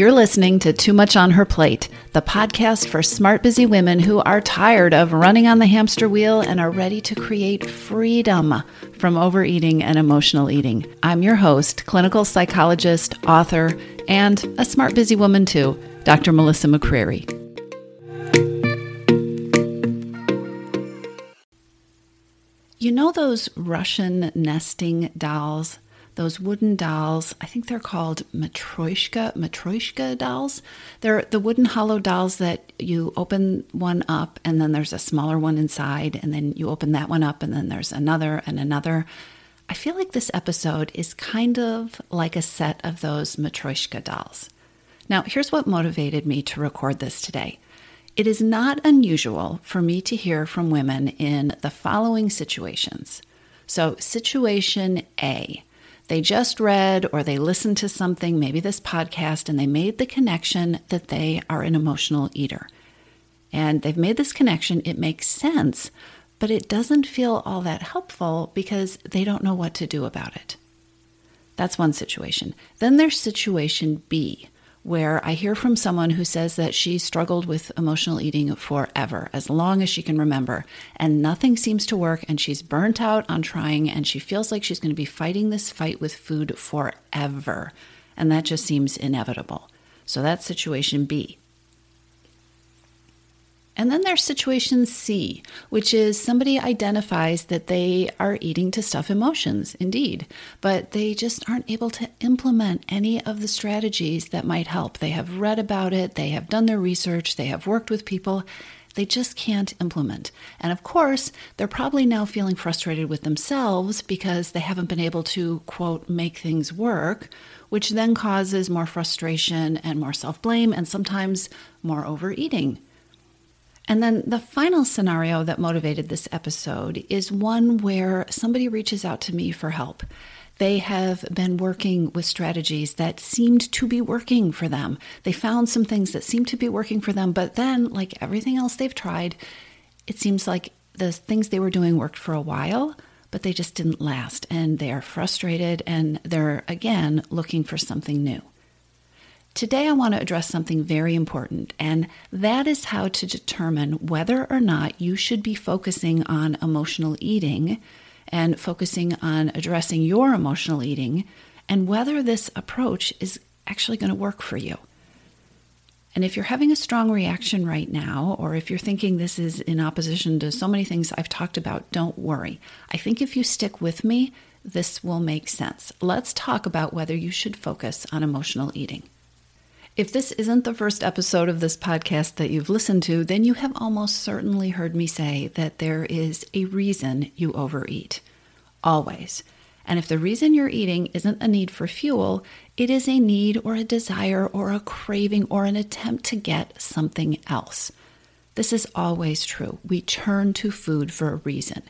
You're listening to Too Much on Her Plate, the podcast for smart, busy women who are tired of running on the hamster wheel and are ready to create freedom from overeating and emotional eating. I'm your host, clinical psychologist, author, and a smart, busy woman too, Dr. Melissa McCreery. You know those Russian nesting dolls? Those wooden dolls. I think they're called matryoshka matryoshka dolls. They're the wooden hollow dolls that you open one up and then there's a smaller one inside and then you open that one up and then there's another and another. I feel like this episode is kind of like a set of those matryoshka dolls. Now, here's what motivated me to record this today. It is not unusual for me to hear from women in the following situations. So, situation A they just read or they listened to something, maybe this podcast, and they made the connection that they are an emotional eater. And they've made this connection, it makes sense, but it doesn't feel all that helpful because they don't know what to do about it. That's one situation. Then there's situation B, where I hear from someone who says that she struggled with emotional eating forever, as long as she can remember, and nothing seems to work, and she's burnt out on trying, and she feels like she's going to be fighting this fight with food forever. And that just seems inevitable. So that's situation B. And then there's situation C, which is somebody identifies that they are eating to stuff emotions, indeed, but they just aren't able to implement any of the strategies that might help. They have read about it, they have done their research, they have worked with people. They just can't implement. And of course, they're probably now feeling frustrated with themselves because they haven't been able to, quote, make things work, which then causes more frustration and more self blame and sometimes more overeating. And then the final scenario that motivated this episode is one where somebody reaches out to me for help. They have been working with strategies that seemed to be working for them. They found some things that seemed to be working for them, but then, like everything else they've tried, it seems like the things they were doing worked for a while, but they just didn't last. And they are frustrated and they're again looking for something new. Today, I want to address something very important, and that is how to determine whether or not you should be focusing on emotional eating and focusing on addressing your emotional eating, and whether this approach is actually going to work for you. And if you're having a strong reaction right now, or if you're thinking this is in opposition to so many things I've talked about, don't worry. I think if you stick with me, this will make sense. Let's talk about whether you should focus on emotional eating. If this isn't the first episode of this podcast that you've listened to, then you have almost certainly heard me say that there is a reason you overeat. Always. And if the reason you're eating isn't a need for fuel, it is a need or a desire or a craving or an attempt to get something else. This is always true. We turn to food for a reason.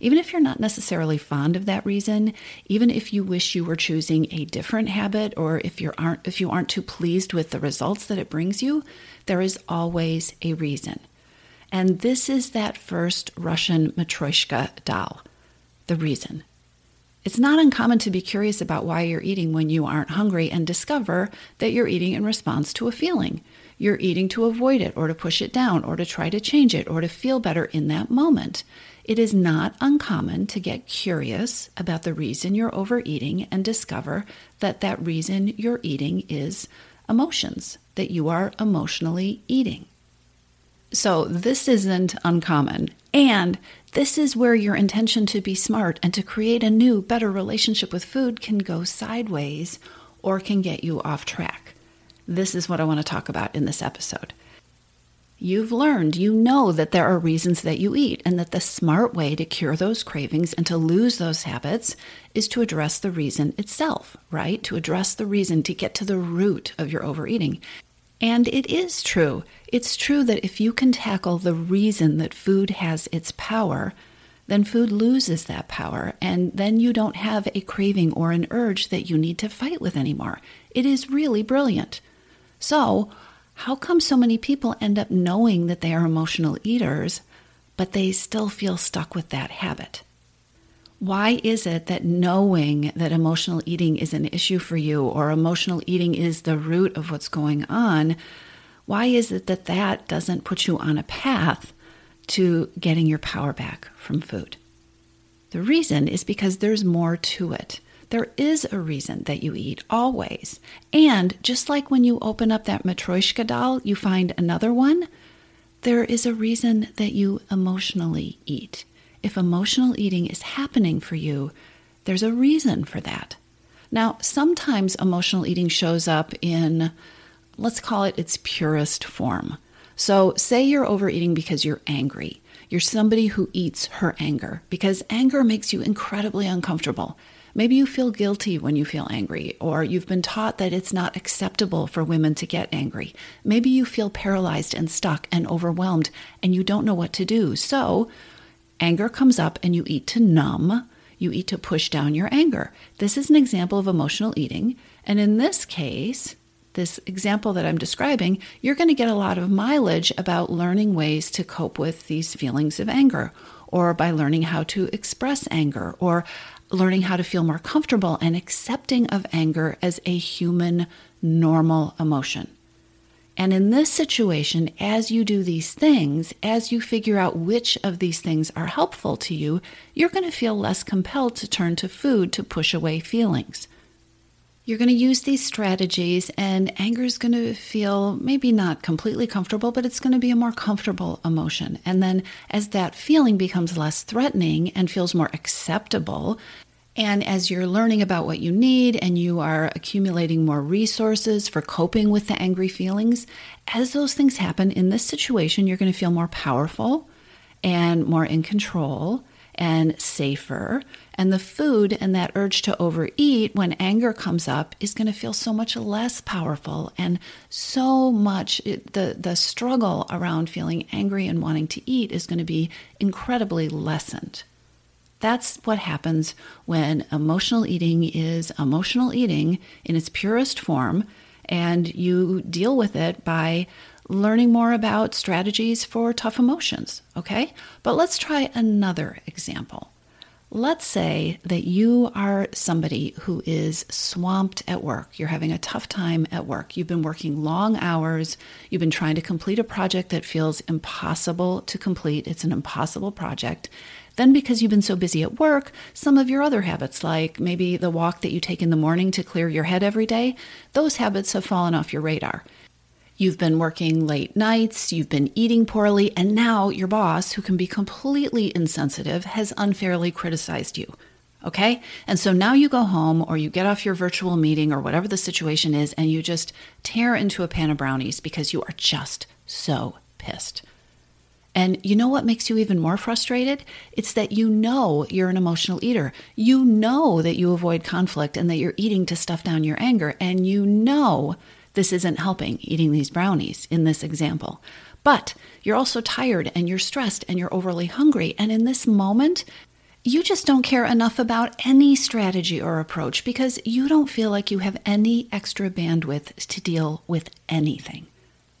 Even if you're not necessarily fond of that reason, even if you wish you were choosing a different habit or if you aren't if you aren't too pleased with the results that it brings you, there is always a reason. And this is that first Russian Matryoshka doll. The reason. It's not uncommon to be curious about why you're eating when you aren't hungry and discover that you're eating in response to a feeling. You're eating to avoid it or to push it down or to try to change it or to feel better in that moment. It is not uncommon to get curious about the reason you're overeating and discover that that reason you're eating is emotions, that you are emotionally eating. So, this isn't uncommon. And this is where your intention to be smart and to create a new, better relationship with food can go sideways or can get you off track. This is what I want to talk about in this episode. You've learned, you know that there are reasons that you eat, and that the smart way to cure those cravings and to lose those habits is to address the reason itself, right? To address the reason, to get to the root of your overeating. And it is true. It's true that if you can tackle the reason that food has its power, then food loses that power, and then you don't have a craving or an urge that you need to fight with anymore. It is really brilliant. So, how come so many people end up knowing that they are emotional eaters, but they still feel stuck with that habit? Why is it that knowing that emotional eating is an issue for you or emotional eating is the root of what's going on, why is it that that doesn't put you on a path to getting your power back from food? The reason is because there's more to it. There is a reason that you eat always. And just like when you open up that Matryoshka doll, you find another one, there is a reason that you emotionally eat if emotional eating is happening for you, there's a reason for that. Now, sometimes emotional eating shows up in, let's call it its purest form. So, say you're overeating because you're angry. You're somebody who eats her anger because anger makes you incredibly uncomfortable. Maybe you feel guilty when you feel angry, or you've been taught that it's not acceptable for women to get angry. Maybe you feel paralyzed and stuck and overwhelmed and you don't know what to do. So, Anger comes up and you eat to numb, you eat to push down your anger. This is an example of emotional eating. And in this case, this example that I'm describing, you're going to get a lot of mileage about learning ways to cope with these feelings of anger, or by learning how to express anger, or learning how to feel more comfortable and accepting of anger as a human, normal emotion. And in this situation, as you do these things, as you figure out which of these things are helpful to you, you're going to feel less compelled to turn to food to push away feelings. You're going to use these strategies, and anger is going to feel maybe not completely comfortable, but it's going to be a more comfortable emotion. And then, as that feeling becomes less threatening and feels more acceptable, and as you're learning about what you need and you are accumulating more resources for coping with the angry feelings, as those things happen in this situation, you're going to feel more powerful and more in control and safer. And the food and that urge to overeat when anger comes up is going to feel so much less powerful and so much the the struggle around feeling angry and wanting to eat is going to be incredibly lessened. That's what happens when emotional eating is emotional eating in its purest form, and you deal with it by learning more about strategies for tough emotions. Okay? But let's try another example. Let's say that you are somebody who is swamped at work. You're having a tough time at work. You've been working long hours. You've been trying to complete a project that feels impossible to complete. It's an impossible project. Then, because you've been so busy at work, some of your other habits, like maybe the walk that you take in the morning to clear your head every day, those habits have fallen off your radar. You've been working late nights, you've been eating poorly, and now your boss, who can be completely insensitive, has unfairly criticized you. Okay? And so now you go home or you get off your virtual meeting or whatever the situation is, and you just tear into a pan of brownies because you are just so pissed. And you know what makes you even more frustrated? It's that you know you're an emotional eater. You know that you avoid conflict and that you're eating to stuff down your anger. And you know this isn't helping eating these brownies in this example. But you're also tired and you're stressed and you're overly hungry. And in this moment, you just don't care enough about any strategy or approach because you don't feel like you have any extra bandwidth to deal with anything.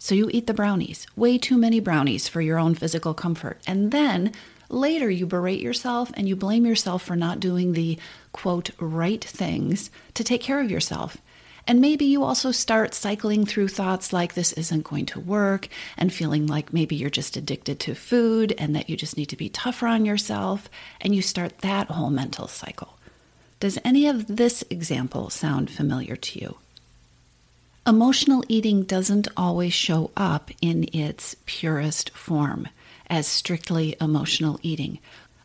So you eat the brownies, way too many brownies for your own physical comfort. And then later you berate yourself and you blame yourself for not doing the quote right things to take care of yourself. And maybe you also start cycling through thoughts like this isn't going to work and feeling like maybe you're just addicted to food and that you just need to be tougher on yourself. And you start that whole mental cycle. Does any of this example sound familiar to you? Emotional eating doesn't always show up in its purest form as strictly emotional eating.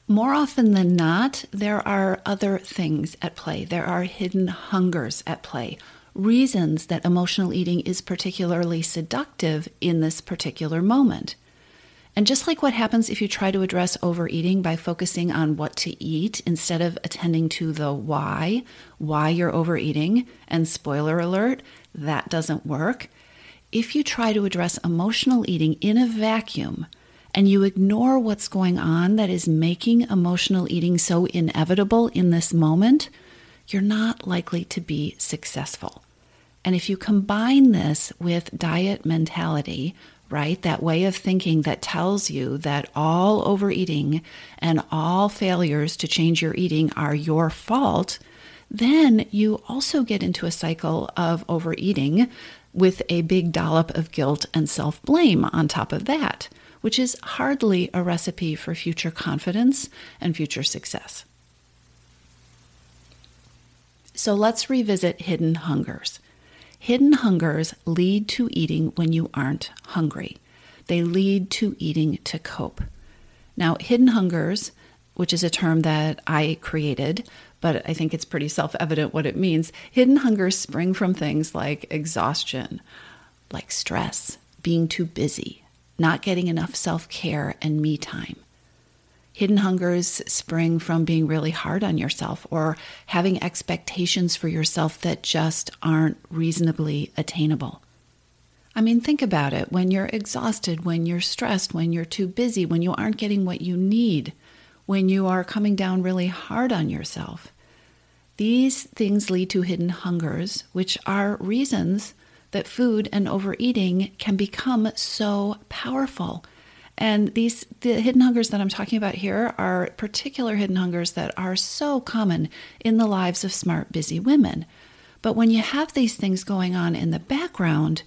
More often than not, there are other things at play. There are hidden hungers at play, reasons that emotional eating is particularly seductive in this particular moment. And just like what happens if you try to address overeating by focusing on what to eat instead of attending to the why, why you're overeating, and spoiler alert, that doesn't work. If you try to address emotional eating in a vacuum and you ignore what's going on that is making emotional eating so inevitable in this moment, you're not likely to be successful. And if you combine this with diet mentality, right? That way of thinking that tells you that all overeating and all failures to change your eating are your fault, then you also get into a cycle of overeating with a big dollop of guilt and self blame on top of that, which is hardly a recipe for future confidence and future success. So let's revisit hidden hungers. Hidden hungers lead to eating when you aren't hungry. They lead to eating to cope. Now, hidden hungers, which is a term that I created, but I think it's pretty self evident what it means. Hidden hungers spring from things like exhaustion, like stress, being too busy, not getting enough self care and me time. Hidden hungers spring from being really hard on yourself or having expectations for yourself that just aren't reasonably attainable. I mean, think about it. When you're exhausted, when you're stressed, when you're too busy, when you aren't getting what you need, when you are coming down really hard on yourself, these things lead to hidden hungers, which are reasons that food and overeating can become so powerful and these the hidden hungers that I'm talking about here are particular hidden hungers that are so common in the lives of smart, busy women. But when you have these things going on in the background,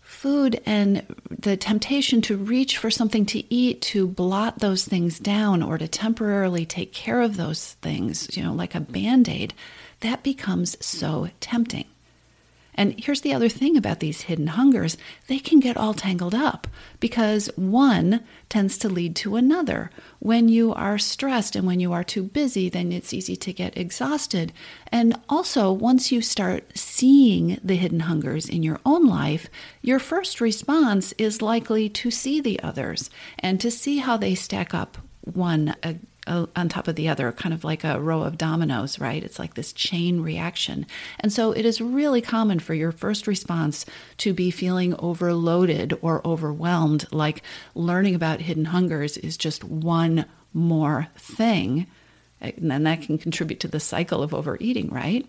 food and the temptation to reach for something to eat to blot those things down or to temporarily take care of those things, you know, like a band aid, that becomes so tempting. And here's the other thing about these hidden hungers they can get all tangled up because one tends to lead to another. When you are stressed and when you are too busy, then it's easy to get exhausted. And also, once you start seeing the hidden hungers in your own life, your first response is likely to see the others and to see how they stack up one on top of the other, kind of like a row of dominoes, right? It's like this chain reaction. And so it is really common for your first response to be feeling overloaded or overwhelmed, like learning about hidden hungers is just one more thing. And then that can contribute to the cycle of overeating, right?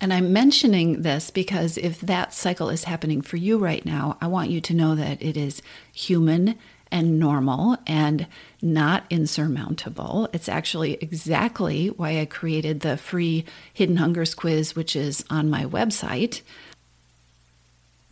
And I'm mentioning this because if that cycle is happening for you right now, I want you to know that it is human and normal and not insurmountable. It's actually exactly why I created the free Hidden Hungers quiz, which is on my website.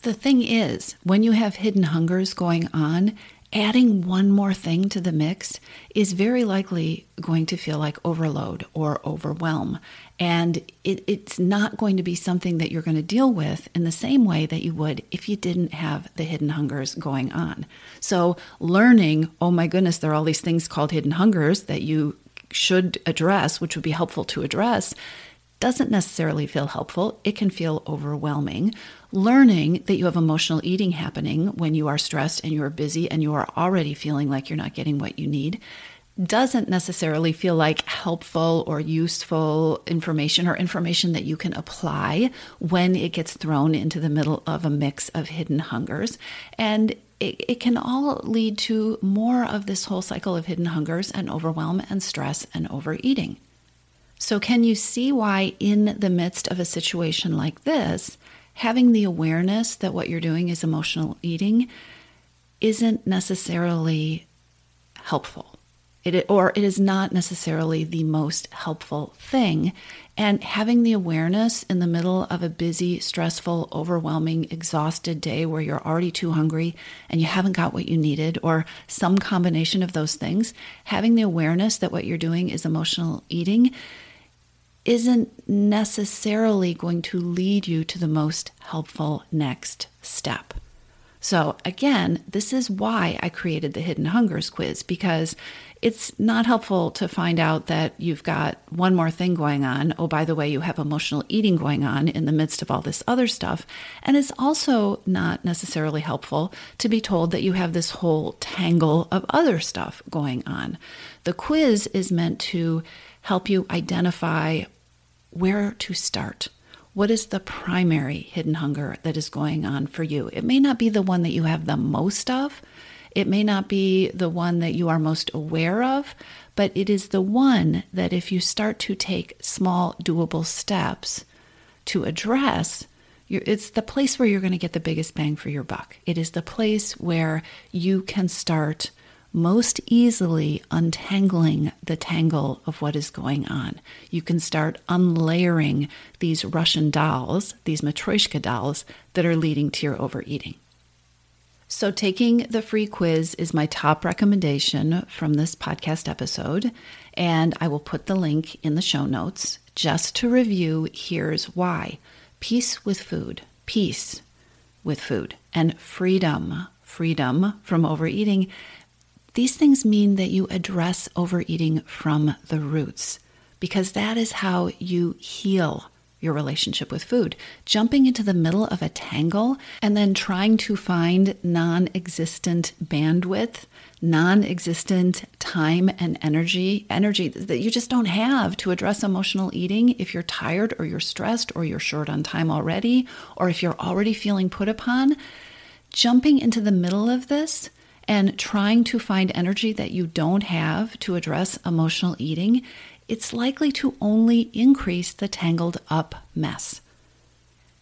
The thing is, when you have hidden hungers going on, adding one more thing to the mix is very likely going to feel like overload or overwhelm. And it, it's not going to be something that you're going to deal with in the same way that you would if you didn't have the hidden hungers going on. So, learning, oh my goodness, there are all these things called hidden hungers that you should address, which would be helpful to address, doesn't necessarily feel helpful. It can feel overwhelming. Learning that you have emotional eating happening when you are stressed and you are busy and you are already feeling like you're not getting what you need doesn't necessarily feel like helpful or useful information or information that you can apply when it gets thrown into the middle of a mix of hidden hungers. And it, it, can all lead to more of this whole cycle of hidden hungers and overwhelm and stress and overeating. So, can you see why, in the midst of a situation like this, having the awareness that what you're doing is emotional eating isn't necessarily helpful? It, or it is not necessarily the most helpful thing. And having the awareness in the middle of a busy, stressful, overwhelming, exhausted day where you're already too hungry and you haven't got what you needed, or some combination of those things, having the awareness that what you're doing is emotional eating isn't necessarily going to lead you to the most helpful next step. So, again, this is why I created the Hidden Hungers quiz because it's not helpful to find out that you've got one more thing going on. Oh, by the way, you have emotional eating going on in the midst of all this other stuff. And it's also not necessarily helpful to be told that you have this whole tangle of other stuff going on. The quiz is meant to help you identify where to start. What is the primary hidden hunger that is going on for you? It may not be the one that you have the most of, it may not be the one that you are most aware of, but it is the one that if you start to take small, doable steps to address, it's the place where you're going to get the biggest bang for your buck. It is the place where you can start most easily untangling the tangle of what is going on. You can start unlayering these Russian dolls, these Matryoshka dolls, that are leading to your overeating. So, taking the free quiz is my top recommendation from this podcast episode, and I will put the link in the show notes. Just to review, here's why peace with food, peace with food, and freedom, freedom from overeating. These things mean that you address overeating from the roots because that is how you heal your relationship with food. Jumping into the middle of a tangle and then trying to find non existent bandwidth, non existent time and energy, energy that you just don't have to address emotional eating if you're tired or you're stressed or you're short on time already, or if you're already feeling put upon. Jumping into the middle of this and trying to find energy that you don't have to address emotional eating it's likely to only increase the tangled up mess.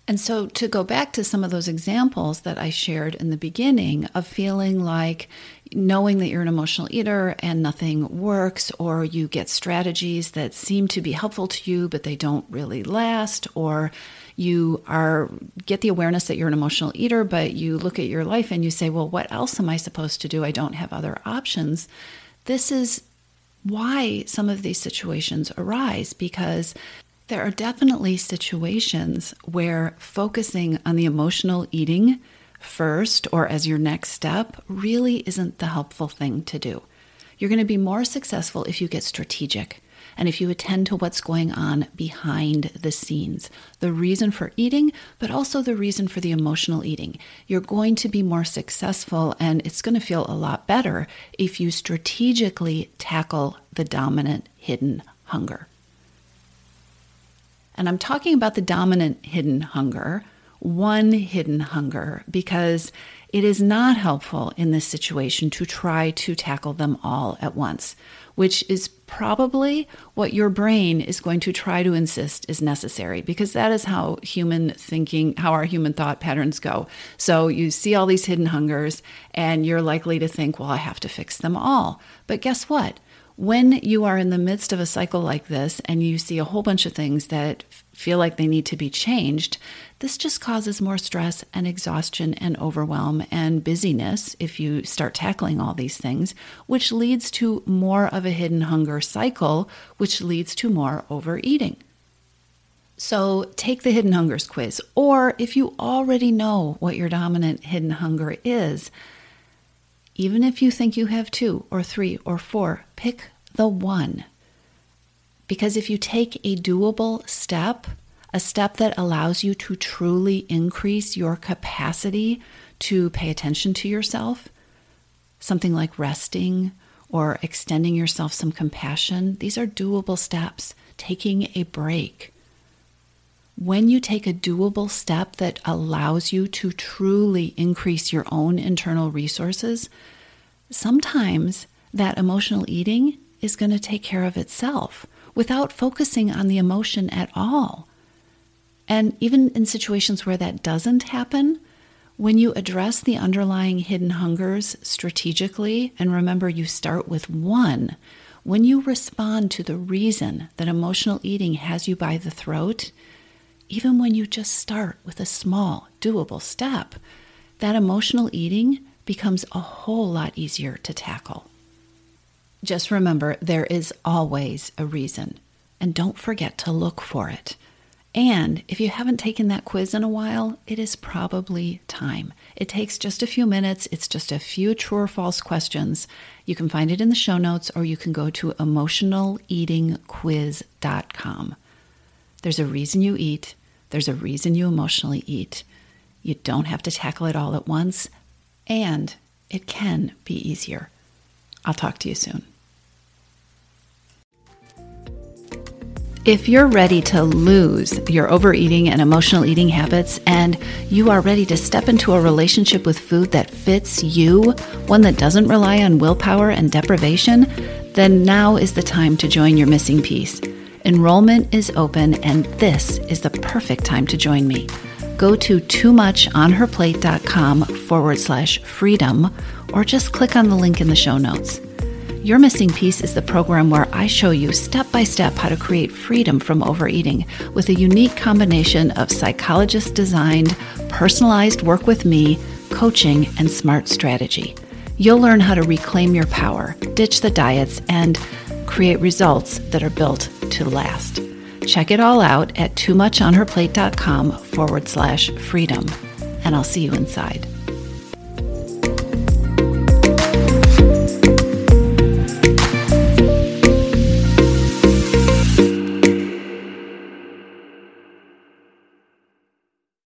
And so, to go back to some of those examples that I shared in the beginning of feeling like knowing that you're an emotional eater and nothing works, or you get strategies that seem to be helpful to you, but they don't really last, or you are get the awareness that you're an emotional eater, but you look at your life and you say, Well, what else am I supposed to do? I don't have other options. This is why some of these situations arise because there are definitely situations where focusing on the emotional eating first or as your next step really isn't the helpful thing to do. You're going to be more successful if you get strategic and if you attend to what's going on behind the scenes, the reason for eating, but also the reason for the emotional eating, you're going to be more successful and it's going to feel a lot better if you strategically tackle the dominant hidden hunger. And I'm talking about the dominant hidden hunger, one hidden hunger, because it is not helpful in this situation to try to tackle them all at once which is probably what your brain is going to try to insist is necessary because that is how human thinking, how our human thought patterns go. So you see all these hidden hungers and you're likely to think, well, I have to fix them all. But guess what? When you are in the midst of a cycle like this and you see a whole bunch of things that feel like they need to be changed, this just causes more stress and exhaustion and overwhelm and busyness if you start tackling all these things, which leads to more of a hidden hunger cycle, which leads to more overeating. So take the hidden hungers quiz, or if you already know what your dominant hidden hunger is, even if you think you have two or three or four, pick the one because if you take a doable step, a step that allows you to truly increase your capacity to pay attention to yourself, something like resting or extending yourself some compassion, these are doable steps. Taking a break. When you take a doable step that allows you to truly increase your own internal resources, sometimes that emotional eating is going to take care of itself without focusing on the emotion at all. And even in situations where that doesn't happen, when you address the underlying hidden hungers strategically, and remember you start with one, when you respond to the reason that emotional eating has you by the throat, even when you just start with a small, doable step, that emotional eating becomes a whole lot easier to tackle. Just remember there is always a reason, and don't forget to look for it. And if you haven't taken that quiz in a while, it is probably time. It takes just a few minutes, it's just a few true or false questions. You can find it in the show notes, or you can go to emotionaleatingquiz.com. There's a reason you eat, there's a reason you emotionally eat. You don't have to tackle it all at once, and it can be easier. I'll talk to you soon. If you're ready to lose your overeating and emotional eating habits and you are ready to step into a relationship with food that fits you, one that doesn't rely on willpower and deprivation, then now is the time to join your missing piece. Enrollment is open and this is the perfect time to join me. go to toomuchonherplate.com forward slash freedom or just click on the link in the show notes. Your Missing Piece is the program where I show you step by step how to create freedom from overeating with a unique combination of psychologist designed, personalized work with me, coaching, and smart strategy. You'll learn how to reclaim your power, ditch the diets, and create results that are built to last. Check it all out at too much on her toomuchonherplate.com forward slash freedom, and I'll see you inside.